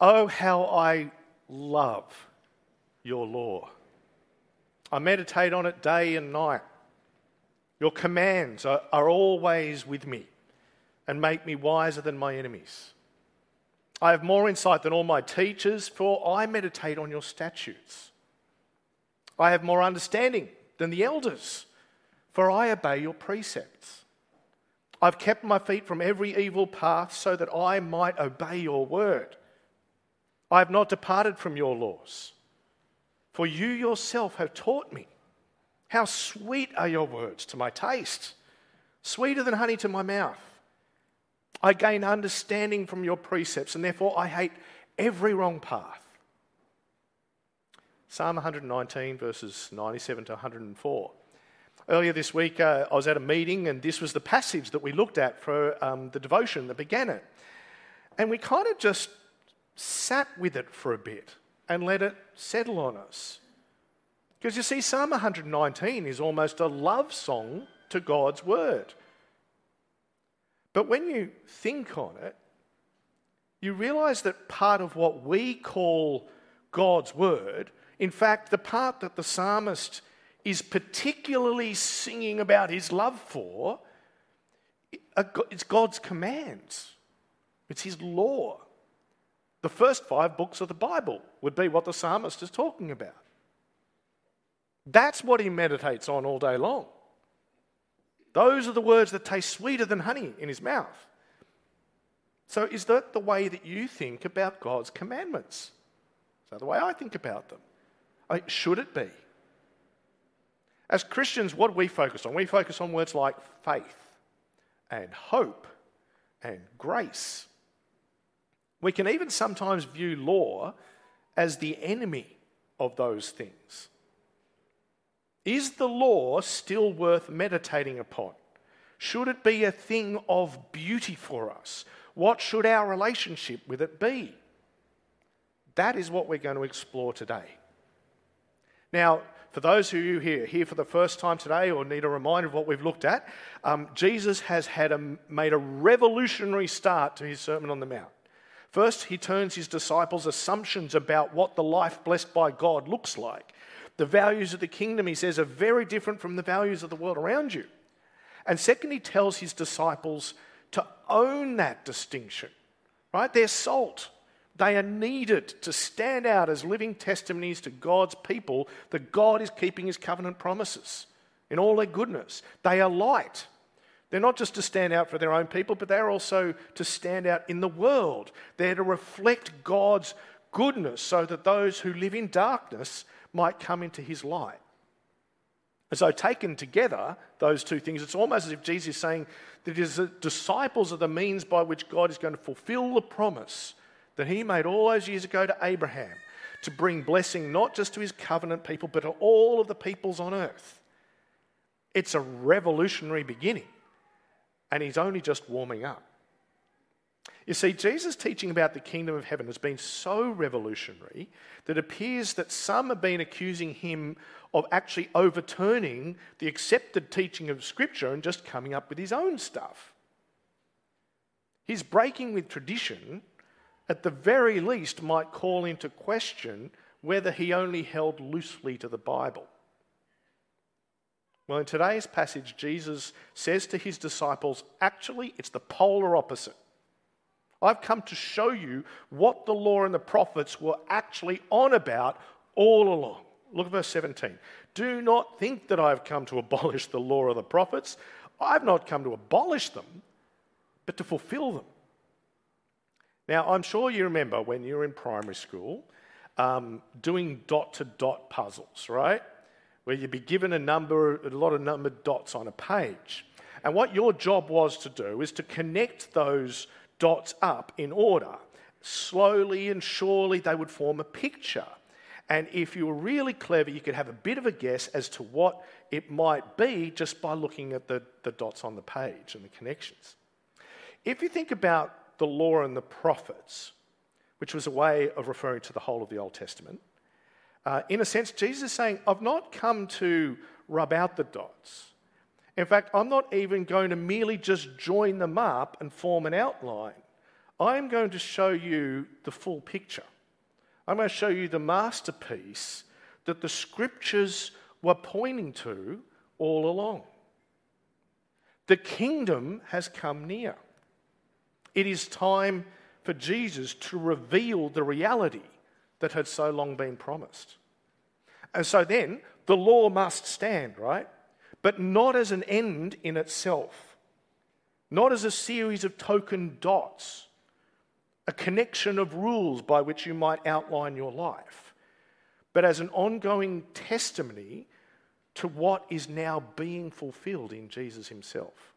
Oh, how I love your law. I meditate on it day and night. Your commands are, are always with me and make me wiser than my enemies. I have more insight than all my teachers, for I meditate on your statutes. I have more understanding than the elders, for I obey your precepts. I've kept my feet from every evil path so that I might obey your word. I have not departed from your laws, for you yourself have taught me. How sweet are your words to my taste, sweeter than honey to my mouth. I gain understanding from your precepts, and therefore I hate every wrong path. Psalm 119, verses 97 to 104. Earlier this week, uh, I was at a meeting, and this was the passage that we looked at for um, the devotion that began it. And we kind of just sat with it for a bit and let it settle on us. Because you see, Psalm 119 is almost a love song to God's word. But when you think on it, you realize that part of what we call God's word, in fact, the part that the psalmist is particularly singing about his love for, uh, it's God's commands, it's his law. The first five books of the Bible would be what the psalmist is talking about. That's what he meditates on all day long. Those are the words that taste sweeter than honey in his mouth. So, is that the way that you think about God's commandments? Is that the way I think about them? Should it be? As Christians, what do we focus on? We focus on words like faith and hope and grace. We can even sometimes view law as the enemy of those things. Is the law still worth meditating upon? Should it be a thing of beauty for us? What should our relationship with it be? That is what we're going to explore today. Now, for those who are here, here for the first time today or need a reminder of what we've looked at, um, Jesus has had a, made a revolutionary start to his Sermon on the Mount. First, he turns his disciples' assumptions about what the life blessed by God looks like the values of the kingdom, he says, are very different from the values of the world around you. And second, he tells his disciples to own that distinction, right? They're salt. They are needed to stand out as living testimonies to God's people that God is keeping his covenant promises in all their goodness. They are light. They're not just to stand out for their own people, but they're also to stand out in the world. They're to reflect God's goodness so that those who live in darkness might come into his light. And so, taken together, those two things, it's almost as if Jesus is saying that his disciples are the means by which God is going to fulfill the promise that he made all those years ago to Abraham to bring blessing not just to his covenant people, but to all of the peoples on earth. It's a revolutionary beginning, and he's only just warming up. You see, Jesus' teaching about the kingdom of heaven has been so revolutionary that it appears that some have been accusing him of actually overturning the accepted teaching of Scripture and just coming up with his own stuff. His breaking with tradition, at the very least, might call into question whether he only held loosely to the Bible. Well, in today's passage, Jesus says to his disciples, actually, it's the polar opposite. I've come to show you what the law and the prophets were actually on about all along. Look at verse 17. Do not think that I've come to abolish the law of the prophets. I've not come to abolish them, but to fulfill them. Now, I'm sure you remember when you were in primary school um, doing dot to dot puzzles, right? Where you'd be given a number, a lot of numbered dots on a page. And what your job was to do is to connect those dots up in order. Slowly and surely, they would form a picture. And if you were really clever, you could have a bit of a guess as to what it might be just by looking at the, the dots on the page and the connections. If you think about the law and the prophets, which was a way of referring to the whole of the Old Testament, uh, in a sense, Jesus is saying, I've not come to rub out the dots. In fact, I'm not even going to merely just join them up and form an outline. I'm going to show you the full picture. I'm going to show you the masterpiece that the scriptures were pointing to all along. The kingdom has come near. It is time for Jesus to reveal the reality that had so long been promised. And so then, the law must stand, right? But not as an end in itself, not as a series of token dots, a connection of rules by which you might outline your life, but as an ongoing testimony to what is now being fulfilled in Jesus himself.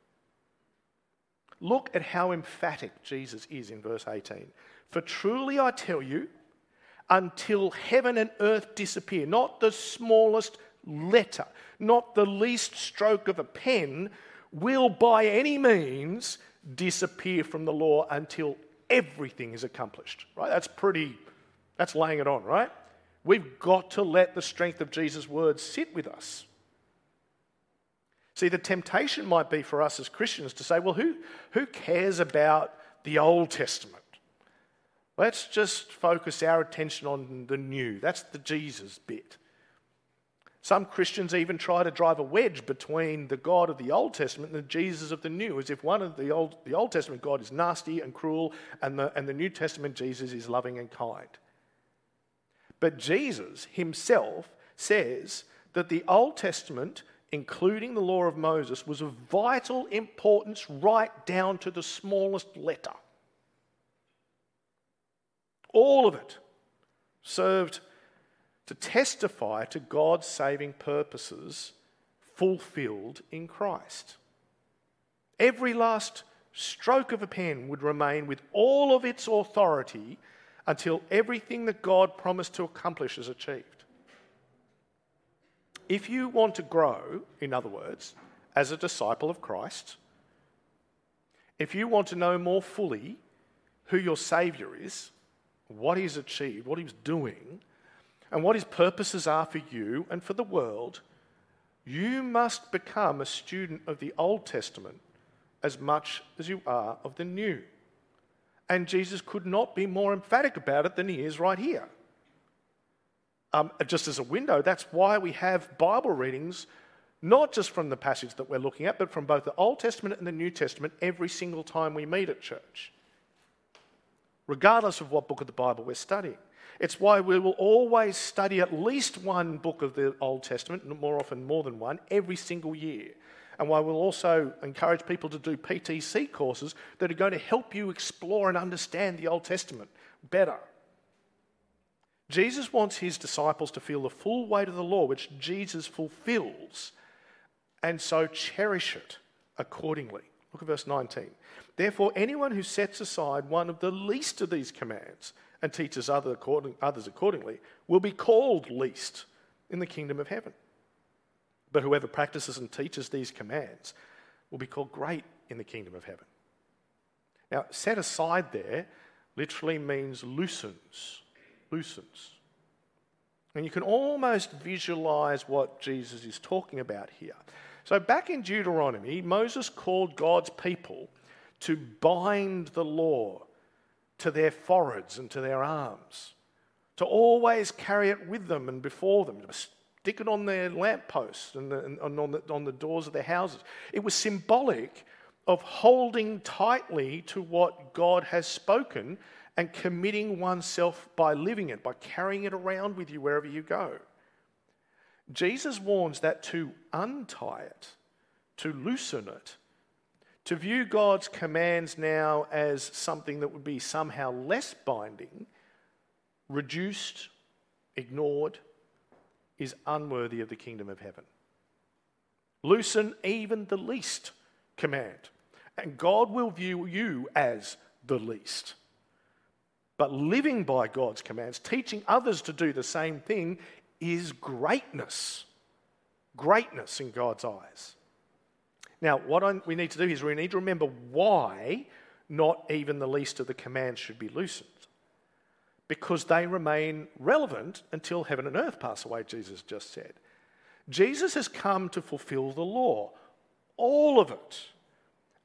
Look at how emphatic Jesus is in verse 18. For truly I tell you, until heaven and earth disappear, not the smallest letter, not the least stroke of a pen, will by any means disappear from the law until everything is accomplished. Right? That's pretty, that's laying it on, right? We've got to let the strength of Jesus' words sit with us. See, the temptation might be for us as Christians to say, well, who, who cares about the Old Testament? Let's just focus our attention on the new. That's the Jesus bit. Some Christians even try to drive a wedge between the God of the Old Testament and the Jesus of the New, as if one of the Old, the Old Testament God is nasty and cruel, and the, and the New Testament Jesus is loving and kind. But Jesus himself says that the Old Testament including the law of Moses, was of vital importance right down to the smallest letter. All of it served to testify to God's saving purposes fulfilled in Christ. Every last stroke of a pen would remain with all of its authority until everything that God promised to accomplish is achieved. If you want to grow, in other words, as a disciple of Christ, if you want to know more fully who your Saviour is, what He's achieved, what He's doing, and what His purposes are for you and for the world, you must become a student of the Old Testament as much as you are of the New. And Jesus could not be more emphatic about it than he is right here um, just as a window. That's why we have Bible readings, not just from the passage that we're looking at, but from both the Old Testament and the New Testament every single time we meet at church, regardless of what book of the Bible we're studying. It's why we will always study at least one book of the Old Testament, more often more than one, every single year. And why we'll also encourage people to do PTC courses that are going to help you explore and understand the Old Testament better. Jesus wants his disciples to feel the full weight of the law, which Jesus fulfills, and so cherish it accordingly. Look at verse 19. Therefore, anyone who sets aside one of the least of these commands and teaches others accordingly will be called least in the kingdom of heaven. But whoever practices and teaches these commands will be called great in the kingdom of heaven. Now, set aside there literally means loosens loosens. And you can almost visualize what Jesus is talking about here. So, back in Deuteronomy, Moses called God's people to bind the law to their foreheads and to their arms, to always carry it with them and before them, to stick it on their lampposts and, the, and on, the, on the doors of their houses. It was symbolic of holding tightly to what God has spoken and committing oneself by living it, by carrying it around with you wherever you go. Jesus warns that to untie it, to loosen it, to view God's commands now as something that would be somehow less binding, reduced, ignored, is unworthy of the kingdom of heaven. Loosen even the least command, and God will view you as the least. But living by God's commands, teaching others to do the same thing, is greatness. Greatness in God's eyes. Now, what I, we need to do is we need to remember why not even the least of the commands should be loosened. Because they remain relevant until heaven and earth pass away, Jesus just said. Jesus has come to fulfill the law, all of it.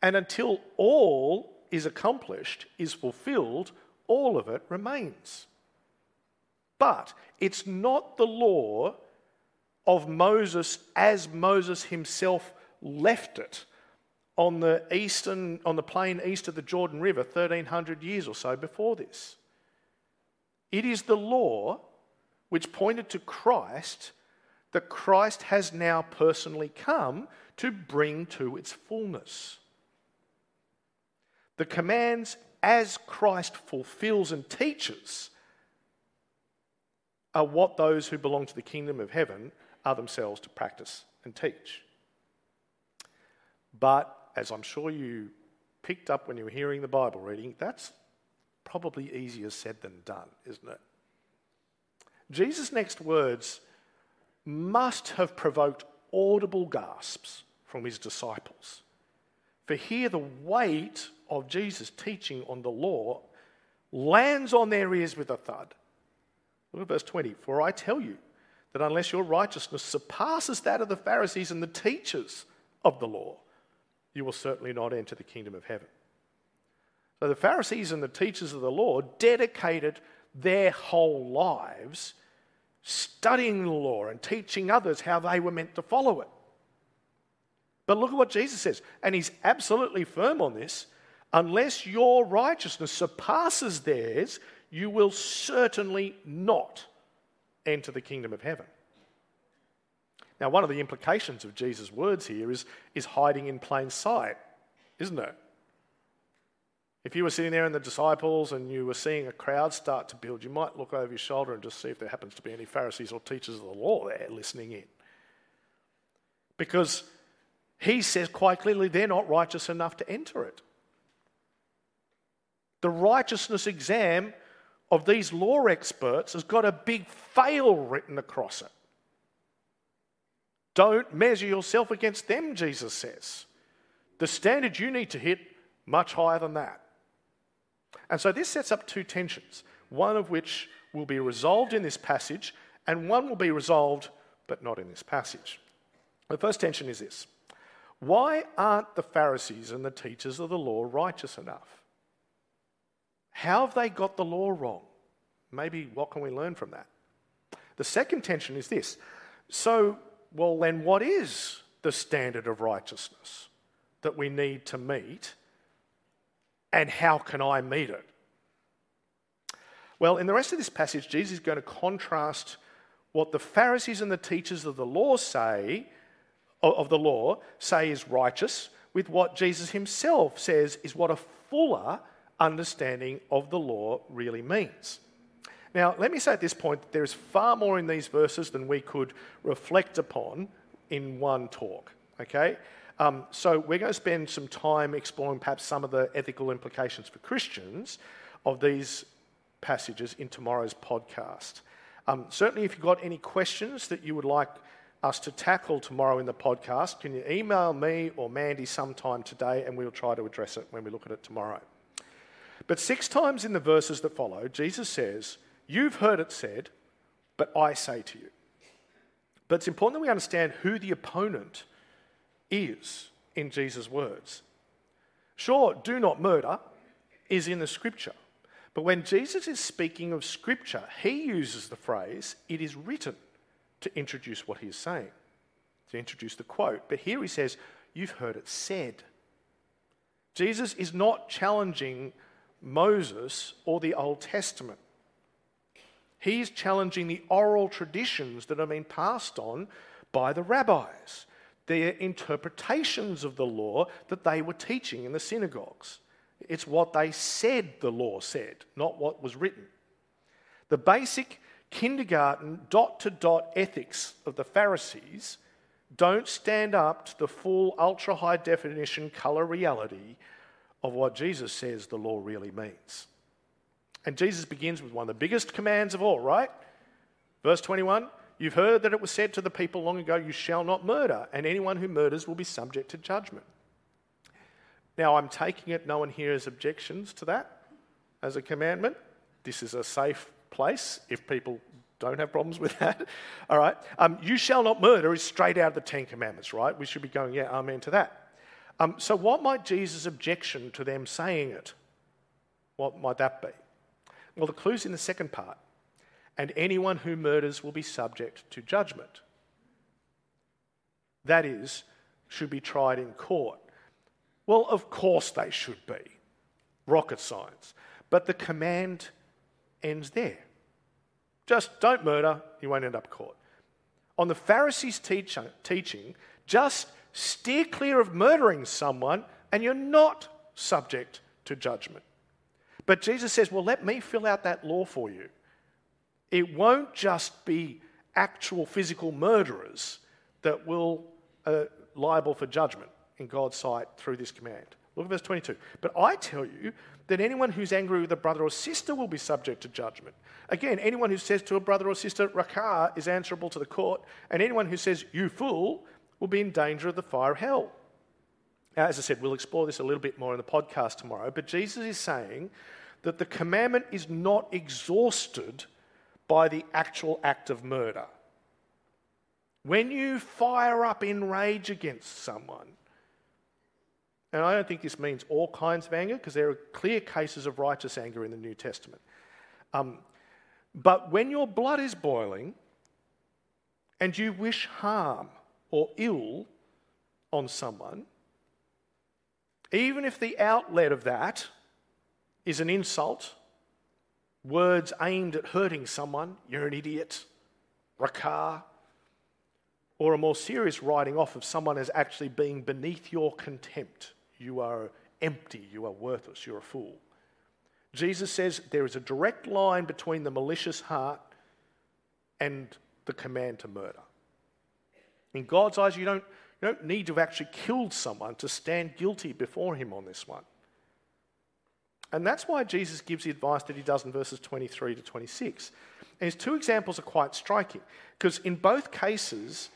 And until all is accomplished, is fulfilled, all of it remains. But it's not the law of Moses as Moses himself left it on the eastern on the plain east of the Jordan River 1300 years or so before this. It is the law which pointed to Christ that Christ has now personally come to bring to its fullness. The commands as Christ fulfills and teaches are what those who belong to the kingdom of heaven are themselves to practice and teach. But as I'm sure you picked up when you were hearing the Bible reading, that's probably easier said than done, isn't it? Jesus' next words must have provoked audible gasps from his disciples. For here, the weight of Jesus' teaching on the law lands on their ears with a thud. Look at verse 20. For I tell you that unless your righteousness surpasses that of the Pharisees and the teachers of the law, you will certainly not enter the kingdom of heaven. So the Pharisees and the teachers of the law dedicated their whole lives studying the law and teaching others how they were meant to follow it. But look at what Jesus says, and he's absolutely firm on this. Unless your righteousness surpasses theirs, you will certainly not enter the kingdom of heaven. Now, one of the implications of Jesus' words here is, is hiding in plain sight, isn't it? If you were sitting there in the disciples and you were seeing a crowd start to build, you might look over your shoulder and just see if there happens to be any Pharisees or teachers of the law there listening in. Because he says quite clearly they're not righteous enough to enter it. The righteousness exam of these law experts has got a big fail written across it. Don't measure yourself against them, Jesus says. The standard you need to hit, much higher than that. And so this sets up two tensions, one of which will be resolved in this passage, and one will be resolved but not in this passage. The first tension is this Why aren't the Pharisees and the teachers of the law righteous enough? How have they got the law wrong? Maybe what can we learn from that? The second tension is this so, well, then what is the standard of righteousness that we need to meet and how can I meet it? Well, in the rest of this passage, Jesus is going to contrast what the Pharisees and the teachers of the law say, of the law, say is righteous, with what Jesus himself says is what a fuller understanding of the law really means. Now, let me say at this point that there is far more in these verses than we could reflect upon in one talk, okay? Um, so we're going to spend some time exploring perhaps some of the ethical implications for Christians of these passages in tomorrow's podcast. Um, certainly, if you've got any questions that you would like us to tackle tomorrow in the podcast, can you email me or Mandy sometime today and we'll try to address it when we look at it tomorrow. But six times in the verses that follow, Jesus says, You've heard it said, but I say to you. But it's important that we understand who the opponent is in Jesus' words. Sure, do not murder is in the scripture. But when Jesus is speaking of scripture, he uses the phrase, it is written, to introduce what he is saying, to introduce the quote. But here he says, you've heard it said. Jesus is not challenging Moses or the Old Testament. He's challenging the oral traditions that have been passed on by the rabbis their interpretations of the law that they were teaching in the synagogues. It's what they said the law said, not what was written. The basic kindergarten dot to dot ethics of the Pharisees don't stand up to the full ultra high definition colour reality of what Jesus says the law really means. And Jesus begins with one of the biggest commands of all, right? Verse 21 You've heard that it was said to the people long ago, You shall not murder, and anyone who murders will be subject to judgment. Now, I'm taking it no one here has objections to that as a commandment. This is a safe place if people don't have problems with that. All right. Um, you shall not murder is straight out of the Ten Commandments, right? We should be going, yeah, amen to that. Um, so, what might Jesus' objection to them saying it? What might that be? Well, the clue's in the second part. And anyone who murders will be subject to judgment. That is, should be tried in court. Well, of course they should be. Rocket science. But the command ends there. Just don't murder, you won't end up caught. On the Pharisees' teaching, just steer clear of murdering someone and you're not subject to judgment. But Jesus says, Well, let me fill out that law for you. It won't just be actual physical murderers that will uh, liable for judgment in God's sight through this command. Look at verse 22. But I tell you that anyone who's angry with a brother or sister will be subject to judgment. Again, anyone who says to a brother or sister, Raca, is answerable to the court, and anyone who says, You fool, will be in danger of the fire of hell. As I said, we'll explore this a little bit more in the podcast tomorrow, but Jesus is saying that the commandment is not exhausted by the actual act of murder. When you fire up in rage against someone, and I don't think this means all kinds of anger, because there are clear cases of righteous anger in the New Testament. Um, but when your blood is boiling and you wish harm or ill on someone, even if the outlet of that is an insult, words aimed at hurting someone, you're an idiot, raca, or a more serious writing off of someone as actually being beneath your contempt. You are empty, you are worthless, you're a fool. Jesus says there is a direct line between the malicious heart and the command to murder. In God's eyes, you don't, you don't need to have actually killed someone to stand guilty before Him on this one. And that's why Jesus gives the advice that He does in verses 23 to 26. And his two examples are quite striking because in both cases,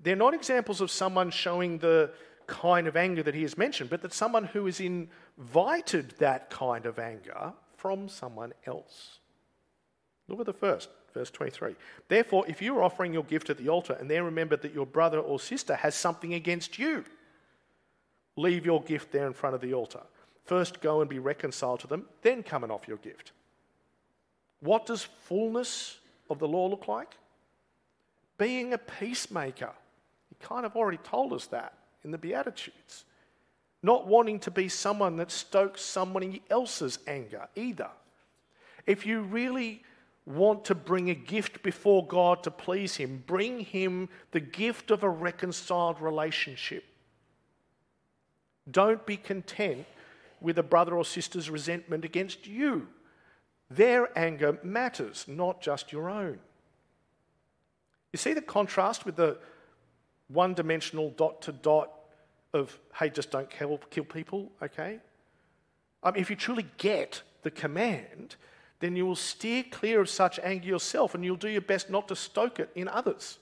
they're not examples of someone showing the kind of anger that he has mentioned, but that someone who has invited that kind of anger from someone else. Look at the first, verse 23. Therefore, if you are offering your gift at the altar and then remember that your brother or sister has something against you, leave your gift there in front of the altar. First go and be reconciled to them, then come and offer your gift. What does fullness of the law look like? Being a peacemaker. He kind of already told us that in the Beatitudes. Not wanting to be someone that stokes somebody else's anger either. If you really want to bring a gift before God to please Him, bring Him the gift of a reconciled relationship. Don't be content with a brother or sister's resentment against you. Their anger matters, not just your own. You see the contrast with the one dimensional dot to dot of, hey, just don't kill, kill people, okay? Um, if you truly get the command, then you will steer clear of such anger yourself and you'll do your best not to stoke it in others.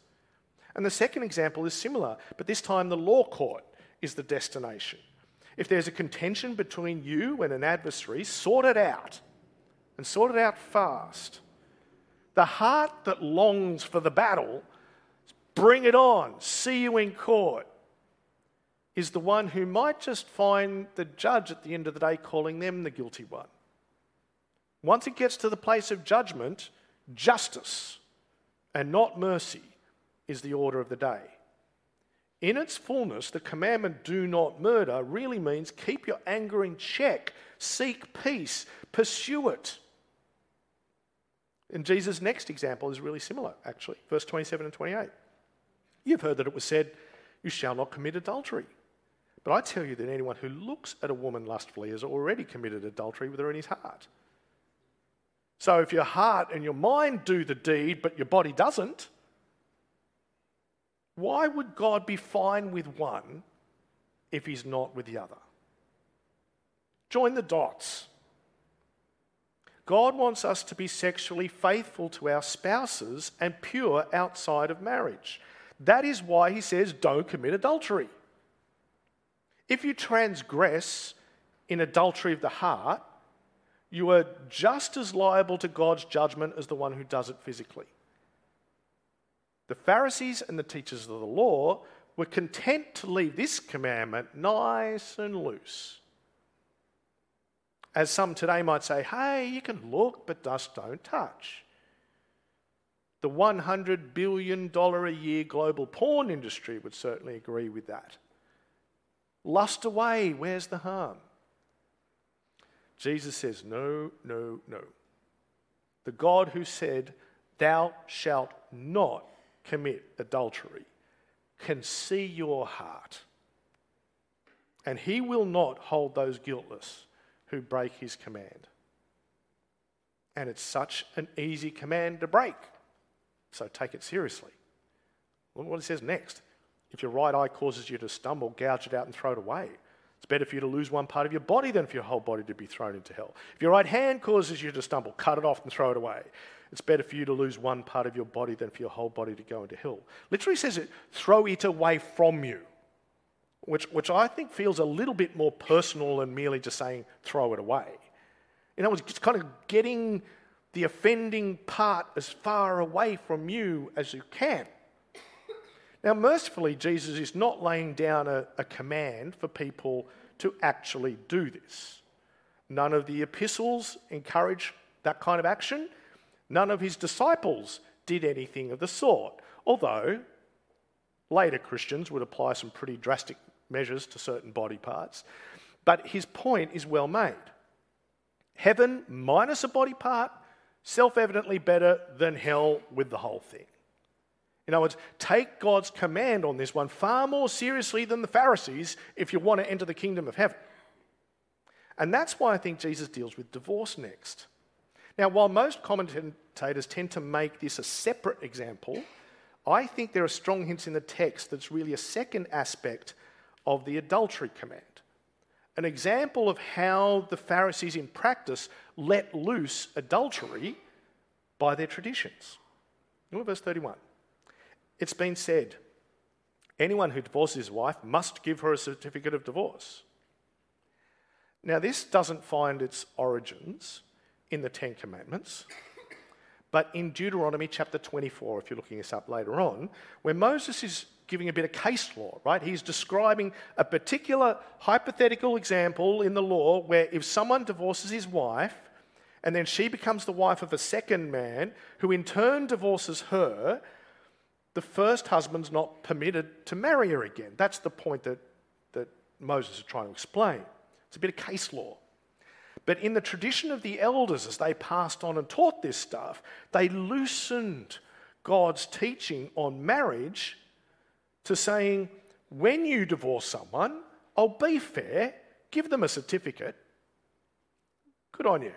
And the second example is similar, but this time the law court is the destination. If there's a contention between you and an adversary, sort it out and sort it out fast. The heart that longs for the battle bring it on, see you in court, is the one who might just find the judge at the end of the day calling them the guilty one. Once it gets to the place of judgment, justice and not mercy is the order of the day. In its fullness, the commandment, do not murder, really means keep your anger in check, seek peace, pursue it. And Jesus' next example is really similar, actually, verse 27 and 28. You've heard that it was said, You shall not commit adultery. But I tell you that anyone who looks at a woman lustfully has already committed adultery with her in his heart. So if your heart and your mind do the deed, but your body doesn't, why would God be fine with one if he's not with the other? Join the dots. God wants us to be sexually faithful to our spouses and pure outside of marriage. That is why he says, don't commit adultery. If you transgress in adultery of the heart, you are just as liable to God's judgment as the one who does it physically. The Pharisees and the teachers of the law were content to leave this commandment nice and loose. As some today might say, hey, you can look, but just don't touch. The $100 billion a year global porn industry would certainly agree with that. Lust away, where's the harm? Jesus says, no, no, no. The God who said, Thou shalt not commit adultery can see your heart. And he will not hold those guiltless who break his command. And it's such an easy command to break. So take it seriously. Look what it says next. If your right eye causes you to stumble, gouge it out and throw it away. It's better for you to lose one part of your body than for your whole body to be thrown into hell. If your right hand causes you to stumble, cut it off and throw it away. It's better for you to lose one part of your body than for your whole body to go into hell. Literally says it, throw it away from you, which, which I think feels a little bit more personal than merely just saying throw it away. In other words, just kind of getting the offending part as far away from you as you can. Now, mercifully, Jesus is not laying down a, a command for people to actually do this. None of the epistles encourage that kind of action. None of his disciples did anything of the sort, although later Christians would apply some pretty drastic measures to certain body parts. But his point is well made. Heaven minus a body part, self evidently better than hell with the whole thing. In other words, take God's command on this one far more seriously than the Pharisees if you want to enter the kingdom of heaven. And that's why I think Jesus deals with divorce next. Now, while most commentators tend to make this a separate example, I think there are strong hints in the text that's really a second aspect of the adultery command. An example of how the Pharisees in practice let loose adultery by their traditions. Look at verse 31. It's been said, anyone who divorces his wife must give her a certificate of divorce. Now, this doesn't find its origins in the Ten Commandments, but in Deuteronomy chapter 24, if you're looking this up later on, where Moses is giving a bit of case law, right? He's describing a particular hypothetical example in the law where if someone divorces his wife and then she becomes the wife of a second man who in turn divorces her, the first husband's not permitted to marry her again. That's the point that, that Moses is trying to explain. It's a bit of case law. But in the tradition of the elders, as they passed on and taught this stuff, they loosened God's teaching on marriage to saying, when you divorce someone, I'll be fair, give them a certificate. Good on you.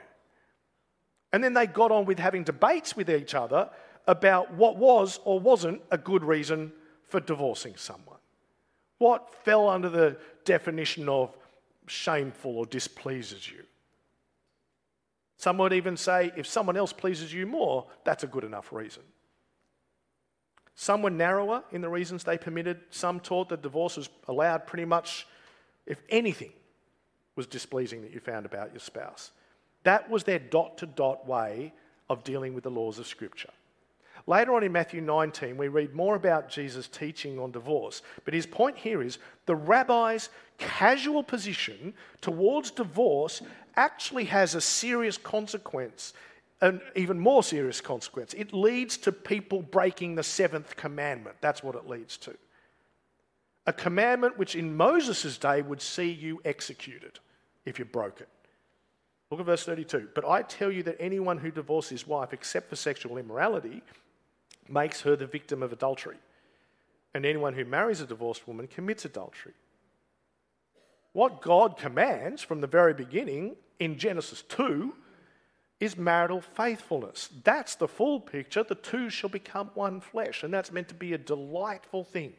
And then they got on with having debates with each other about what was or wasn't a good reason for divorcing someone. What fell under the definition of shameful or displeases you? Some would even say if someone else pleases you more, that's a good enough reason. Some were narrower in the reasons they permitted. Some taught that divorce was allowed pretty much if anything was displeasing that you found about your spouse. That was their dot to dot way of dealing with the laws of Scripture. Later on in Matthew 19, we read more about Jesus' teaching on divorce. But his point here is the rabbi's casual position towards divorce actually has a serious consequence, an even more serious consequence. It leads to people breaking the seventh commandment. That's what it leads to. A commandment which in Moses' day would see you executed if you broke it. Look at verse 32. But I tell you that anyone who divorces his wife except for sexual immorality makes her the victim of adultery. And anyone who marries a divorced woman commits adultery. What God commands from the very beginning in Genesis 2 is marital faithfulness. That's the full picture. The two shall become one flesh, and that's meant to be a delightful thing.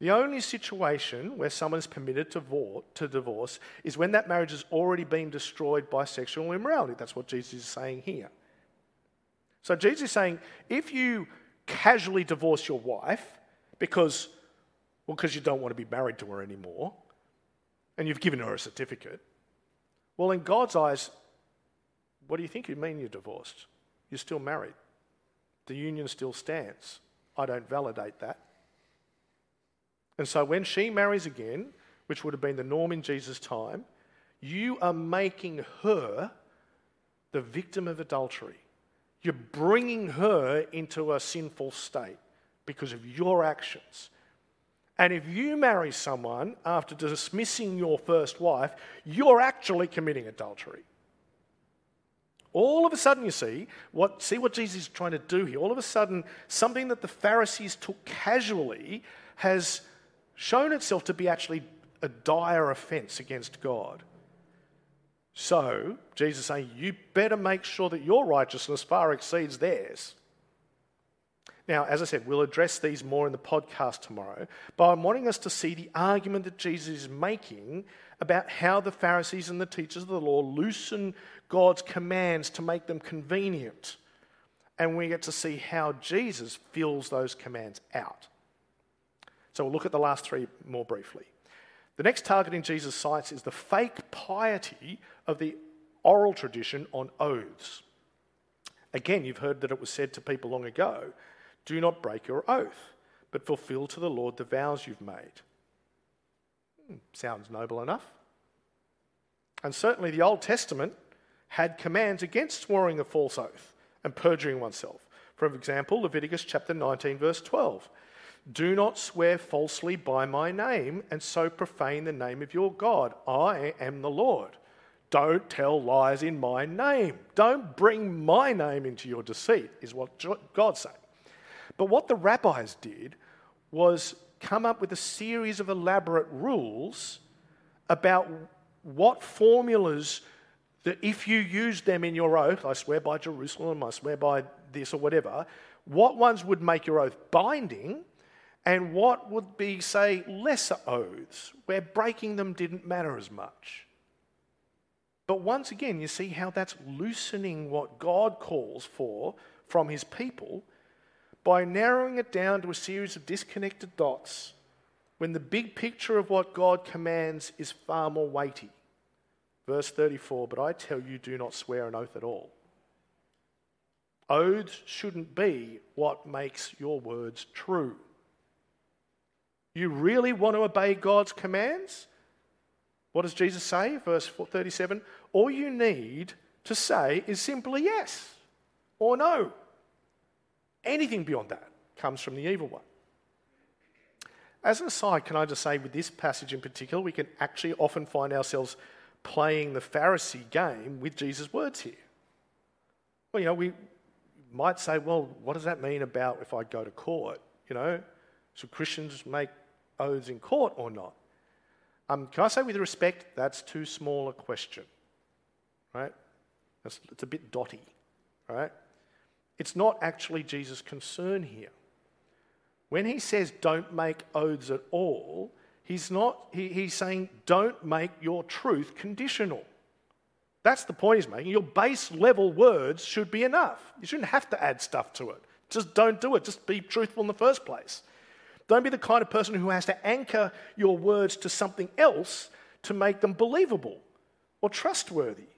The only situation where someone is permitted to divorce is when that marriage has already been destroyed by sexual immorality. That's what Jesus is saying here. So Jesus is saying if you casually divorce your wife because, well, because you don't want to be married to her anymore, and you've given her a certificate, well, in God's eyes, what do you think you mean you're divorced? You're still married. The union still stands. I don't validate that. And so when she marries again, which would have been the norm in Jesus' time, you are making her the victim of adultery. You're bringing her into a sinful state because of your actions. And if you marry someone after dismissing your first wife, you're actually committing adultery. All of a sudden, you see what, see what Jesus is trying to do here. All of a sudden, something that the Pharisees took casually has shown itself to be actually a dire offense against God. So, Jesus saying, you better make sure that your righteousness far exceeds theirs. Now, as I said, we'll address these more in the podcast tomorrow, but I'm wanting us to see the argument that Jesus is making about how the Pharisees and the teachers of the law loosen God's commands to make them convenient. And we get to see how Jesus fills those commands out. So we'll look at the last three more briefly. The next target in Jesus' sights is the fake piety of the oral tradition on oaths. Again, you've heard that it was said to people long ago do not break your oath, but fulfill to the Lord the vows you've made. Hmm, sounds noble enough. And certainly the Old Testament had commands against swearing a false oath and perjuring oneself. For example, Leviticus chapter 19, verse 12. Do not swear falsely by my name and so profane the name of your God. I am the Lord. Don't tell lies in my name. Don't bring my name into your deceit, is what God's saying. But what the rabbis did was come up with a series of elaborate rules about what formulas that if you use them in your oath, I swear by Jerusalem, I swear by this or whatever, what ones would make your oath binding and what would be, say, lesser oaths where breaking them didn't matter as much. But once again, you see how that's loosening what God calls for from his people by narrowing it down to a series of disconnected dots when the big picture of what God commands is far more weighty. Verse 34 But I tell you, do not swear an oath at all. Oaths shouldn't be what makes your words true. You really want to obey God's commands? What does Jesus say? Verse 37 All you need to say is simply yes or no. Anything beyond that comes from the evil one. As an aside, can I just say, with this passage in particular, we can actually often find ourselves playing the Pharisee game with Jesus' words here. Well, you know, we might say, well, what does that mean about if I go to court? You know, should Christians make oaths in court or not? Um, can I say with respect, that's too small a question, right? It's, it's a bit dotty, right? It's not actually Jesus' concern here. When he says don't make oaths at all, he's not he, he's saying don't make your truth conditional. That's the point he's making. Your base level words should be enough. You shouldn't have to add stuff to it. Just don't do it. Just be truthful in the first place. Don't be the kind of person who has to anchor your words to something else to make them believable or trustworthy.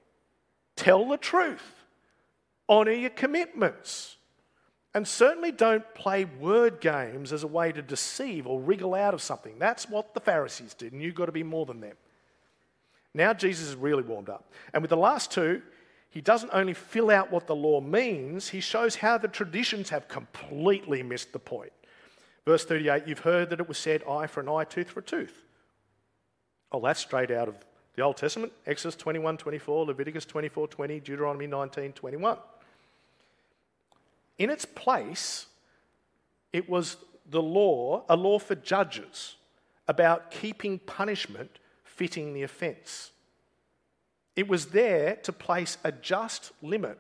Tell the truth. Honour your commitments. And certainly don't play word games as a way to deceive or wriggle out of something. That's what the Pharisees did, and you've got to be more than them. Now Jesus is really warmed up. And with the last two, he doesn't only fill out what the law means, he shows how the traditions have completely missed the point. Verse 38 You've heard that it was said, eye for an eye, tooth for a tooth. Oh, that's straight out of the Old Testament Exodus 21 24, Leviticus 24 20, Deuteronomy 19 21. In its place, it was the law, a law for judges, about keeping punishment fitting the offence. It was there to place a just limit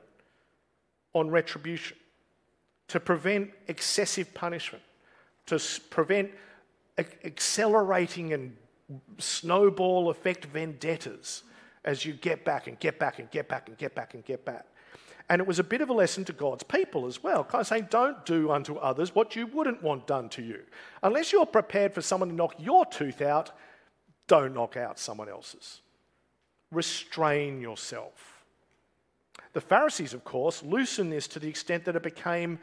on retribution, to prevent excessive punishment, to prevent accelerating and snowball effect vendettas as you get back and get back and get back and get back and get back. And it was a bit of a lesson to God's people as well, kind of saying, don't do unto others what you wouldn't want done to you. Unless you're prepared for someone to knock your tooth out, don't knock out someone else's. Restrain yourself. The Pharisees, of course, loosened this to the extent that it became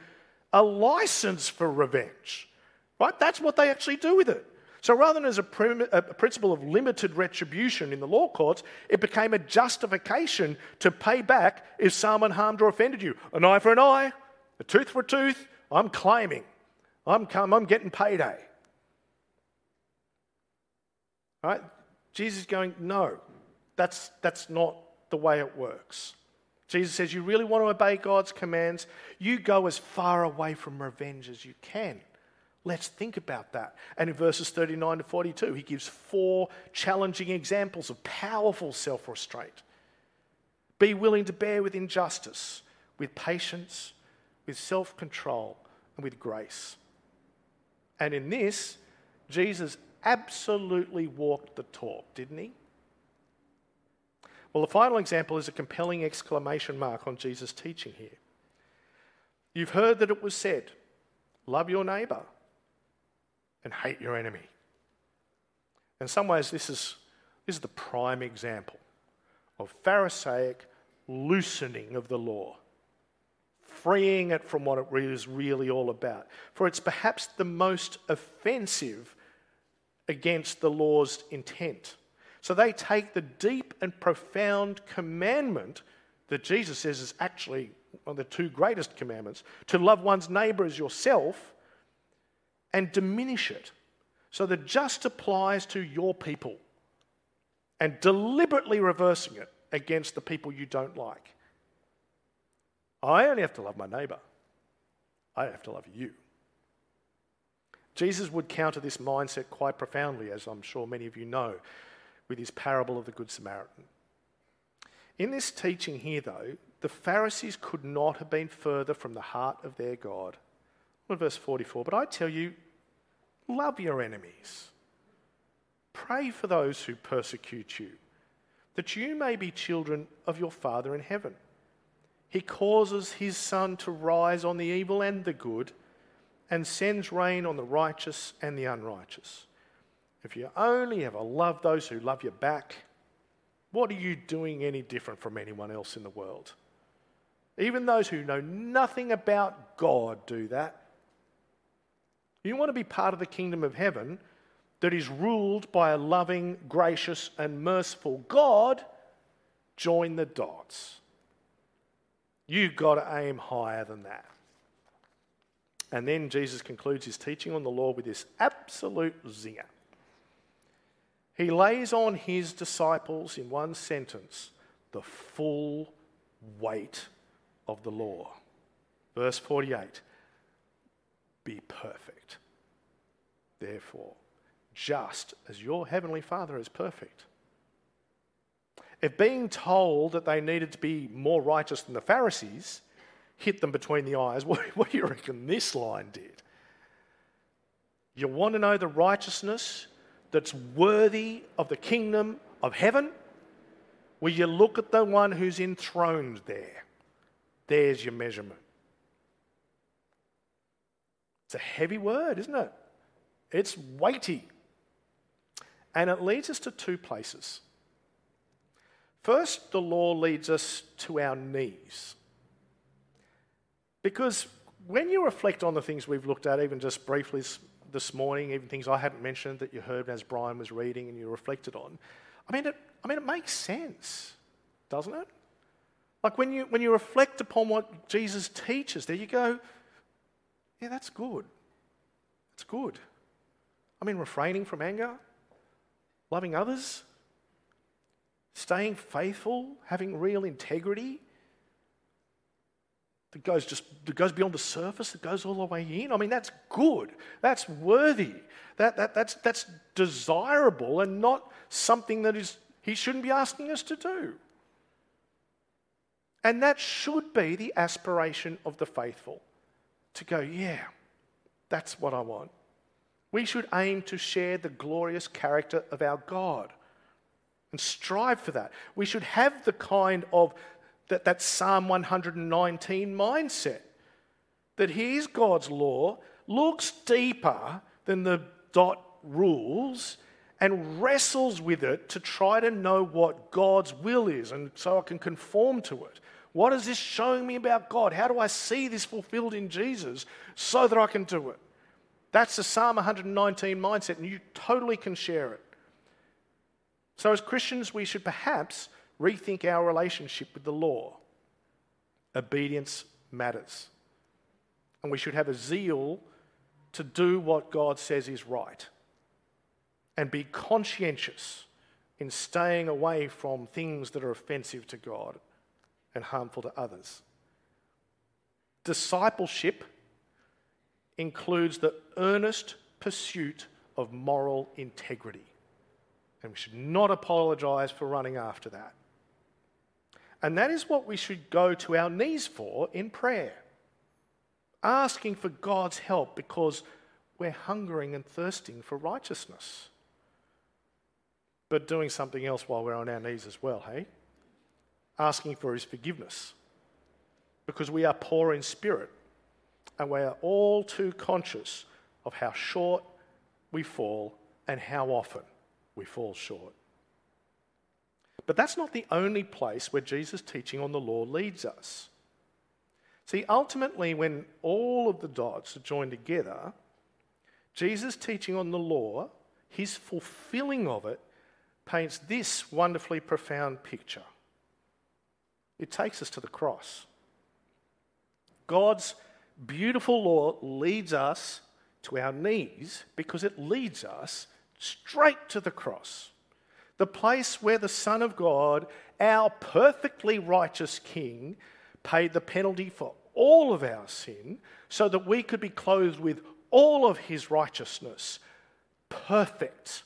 a license for revenge. Right? That's what they actually do with it. So rather than as a, prim- a, principle of limited retribution in the law courts, it became a justification to pay back if someone harmed or offended you. An eye for an eye, a tooth for a tooth, I'm claiming. I'm, come, I'm getting payday. Right? Jesus is going, no, that's, that's not the way it works. Jesus says, You really want to obey God's commands? You go as far away from revenge as you can. Let's think about that. And in verses 39 to 42, he gives four challenging examples of powerful self restraint. Be willing to bear with injustice, with patience, with self control, and with grace. And in this, Jesus absolutely walked the talk, didn't he? Well, the final example is a compelling exclamation mark on Jesus' teaching here. You've heard that it was said, Love your neighbour and hate your enemy. In some ways, this is, this is the prime example of Pharisaic loosening of the law, freeing it from what it is really all about. For it's perhaps the most offensive against the law's intent. So they take the deep and profound commandment that Jesus says is actually one of the two greatest commandments to love one's neighbor as yourself and diminish it so that just applies to your people and deliberately reversing it against the people you don't like. I only have to love my neighbor, I have to love you. Jesus would counter this mindset quite profoundly, as I'm sure many of you know, with his parable of the Good Samaritan. In this teaching here, though, the Pharisees could not have been further from the heart of their God. Verse 44, but I tell you, love your enemies. Pray for those who persecute you, that you may be children of your Father in heaven. He causes his sun to rise on the evil and the good, and sends rain on the righteous and the unrighteous. If you only ever love those who love you back, what are you doing any different from anyone else in the world? Even those who know nothing about God do that. You want to be part of the kingdom of heaven that is ruled by a loving, gracious, and merciful God, join the dots. You've got to aim higher than that. And then Jesus concludes his teaching on the law with this absolute zinger. He lays on his disciples in one sentence the full weight of the law. Verse 48 Be perfect, therefore, just as your heavenly Father is perfect. If being told that they needed to be more righteous than the Pharisees hit them between the eyes, what, do you reckon this line did? You want to know the righteousness that's worthy of the kingdom of heaven? Will you look at the one who's enthroned there? There's your measurement. It's a heavy word, isn't it? It's weighty. And it leads us to two places. First, the law leads us to our knees. Because when you reflect on the things we've looked at, even just briefly this morning, even things I hadn't mentioned that you heard as Brian was reading and you reflected on. I mean, it, I mean, it makes sense, doesn't it? Like when you, when you reflect upon what Jesus teaches, there you go, yeah, that's good. That's good. I mean, refraining from anger, loving others, staying faithful, having real integrity, that goes just that goes beyond the surface, that goes all the way in. I mean, that's good. That's worthy. That, that, that's, that's desirable and not something that is he shouldn't be asking us to do. And that should be the aspiration of the faithful to go, yeah, that's what I want. We should aim to share the glorious character of our God and strive for that. We should have the kind of that, that Psalm 119 mindset that here's God's law, looks deeper than the dot rules, and wrestles with it to try to know what God's will is and so I can conform to it. What is this showing me about God? How do I see this fulfilled in Jesus so that I can do it? That's the Psalm 119 mindset, and you totally can share it. So, as Christians, we should perhaps rethink our relationship with the law. Obedience matters. And we should have a zeal to do what God says is right and be conscientious in staying away from things that are offensive to God and harmful to others. Discipleship includes the earnest pursuit of moral integrity. And we should not apologize for running after that. And that is what we should go to our knees for in prayer, asking for God's help because we're hungering and thirsting for righteousness. But doing something else while we're on our knees as well, hey? Asking for His forgiveness because we are poor in spirit and we are all too conscious of how short we fall and how often we fall short. But that's not the only place where Jesus' teaching on the law leads us. See, ultimately, when all of the dots are joined together, Jesus' teaching on the law, his fulfilling of it, paints this wonderfully profound picture. It takes us to the cross. God's beautiful law leads us to our knees because it leads us straight to the cross, the place where the Son of God, our perfectly righteous King, paid the penalty for all of our sin so that we could be clothed with all of his righteousness, perfect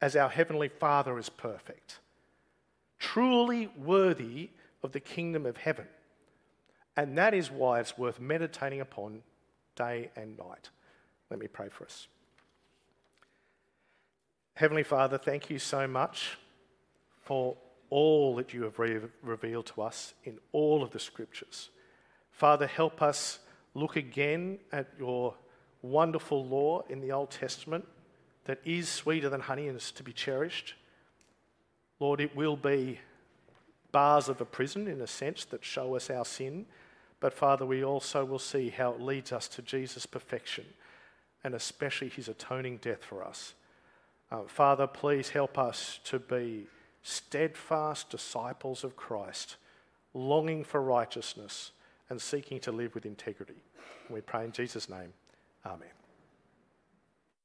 as our Heavenly Father is perfect, truly worthy of the kingdom of heaven. And that is why it's worth meditating upon day and night. Let me pray for us. Heavenly Father, thank you so much for all that you have re- revealed to us in all of the scriptures. Father, help us look again at your wonderful law in the Old Testament that is sweeter than honey and is to be cherished. Lord, it will be bars of a prison in a sense that show us our sin. But Father, we also will see how it leads us to Jesus' perfection and especially his atoning death for us. Uh, Father, please help us to be steadfast disciples of Christ, longing for righteousness and seeking to live with integrity. We pray in Jesus' name. Amen.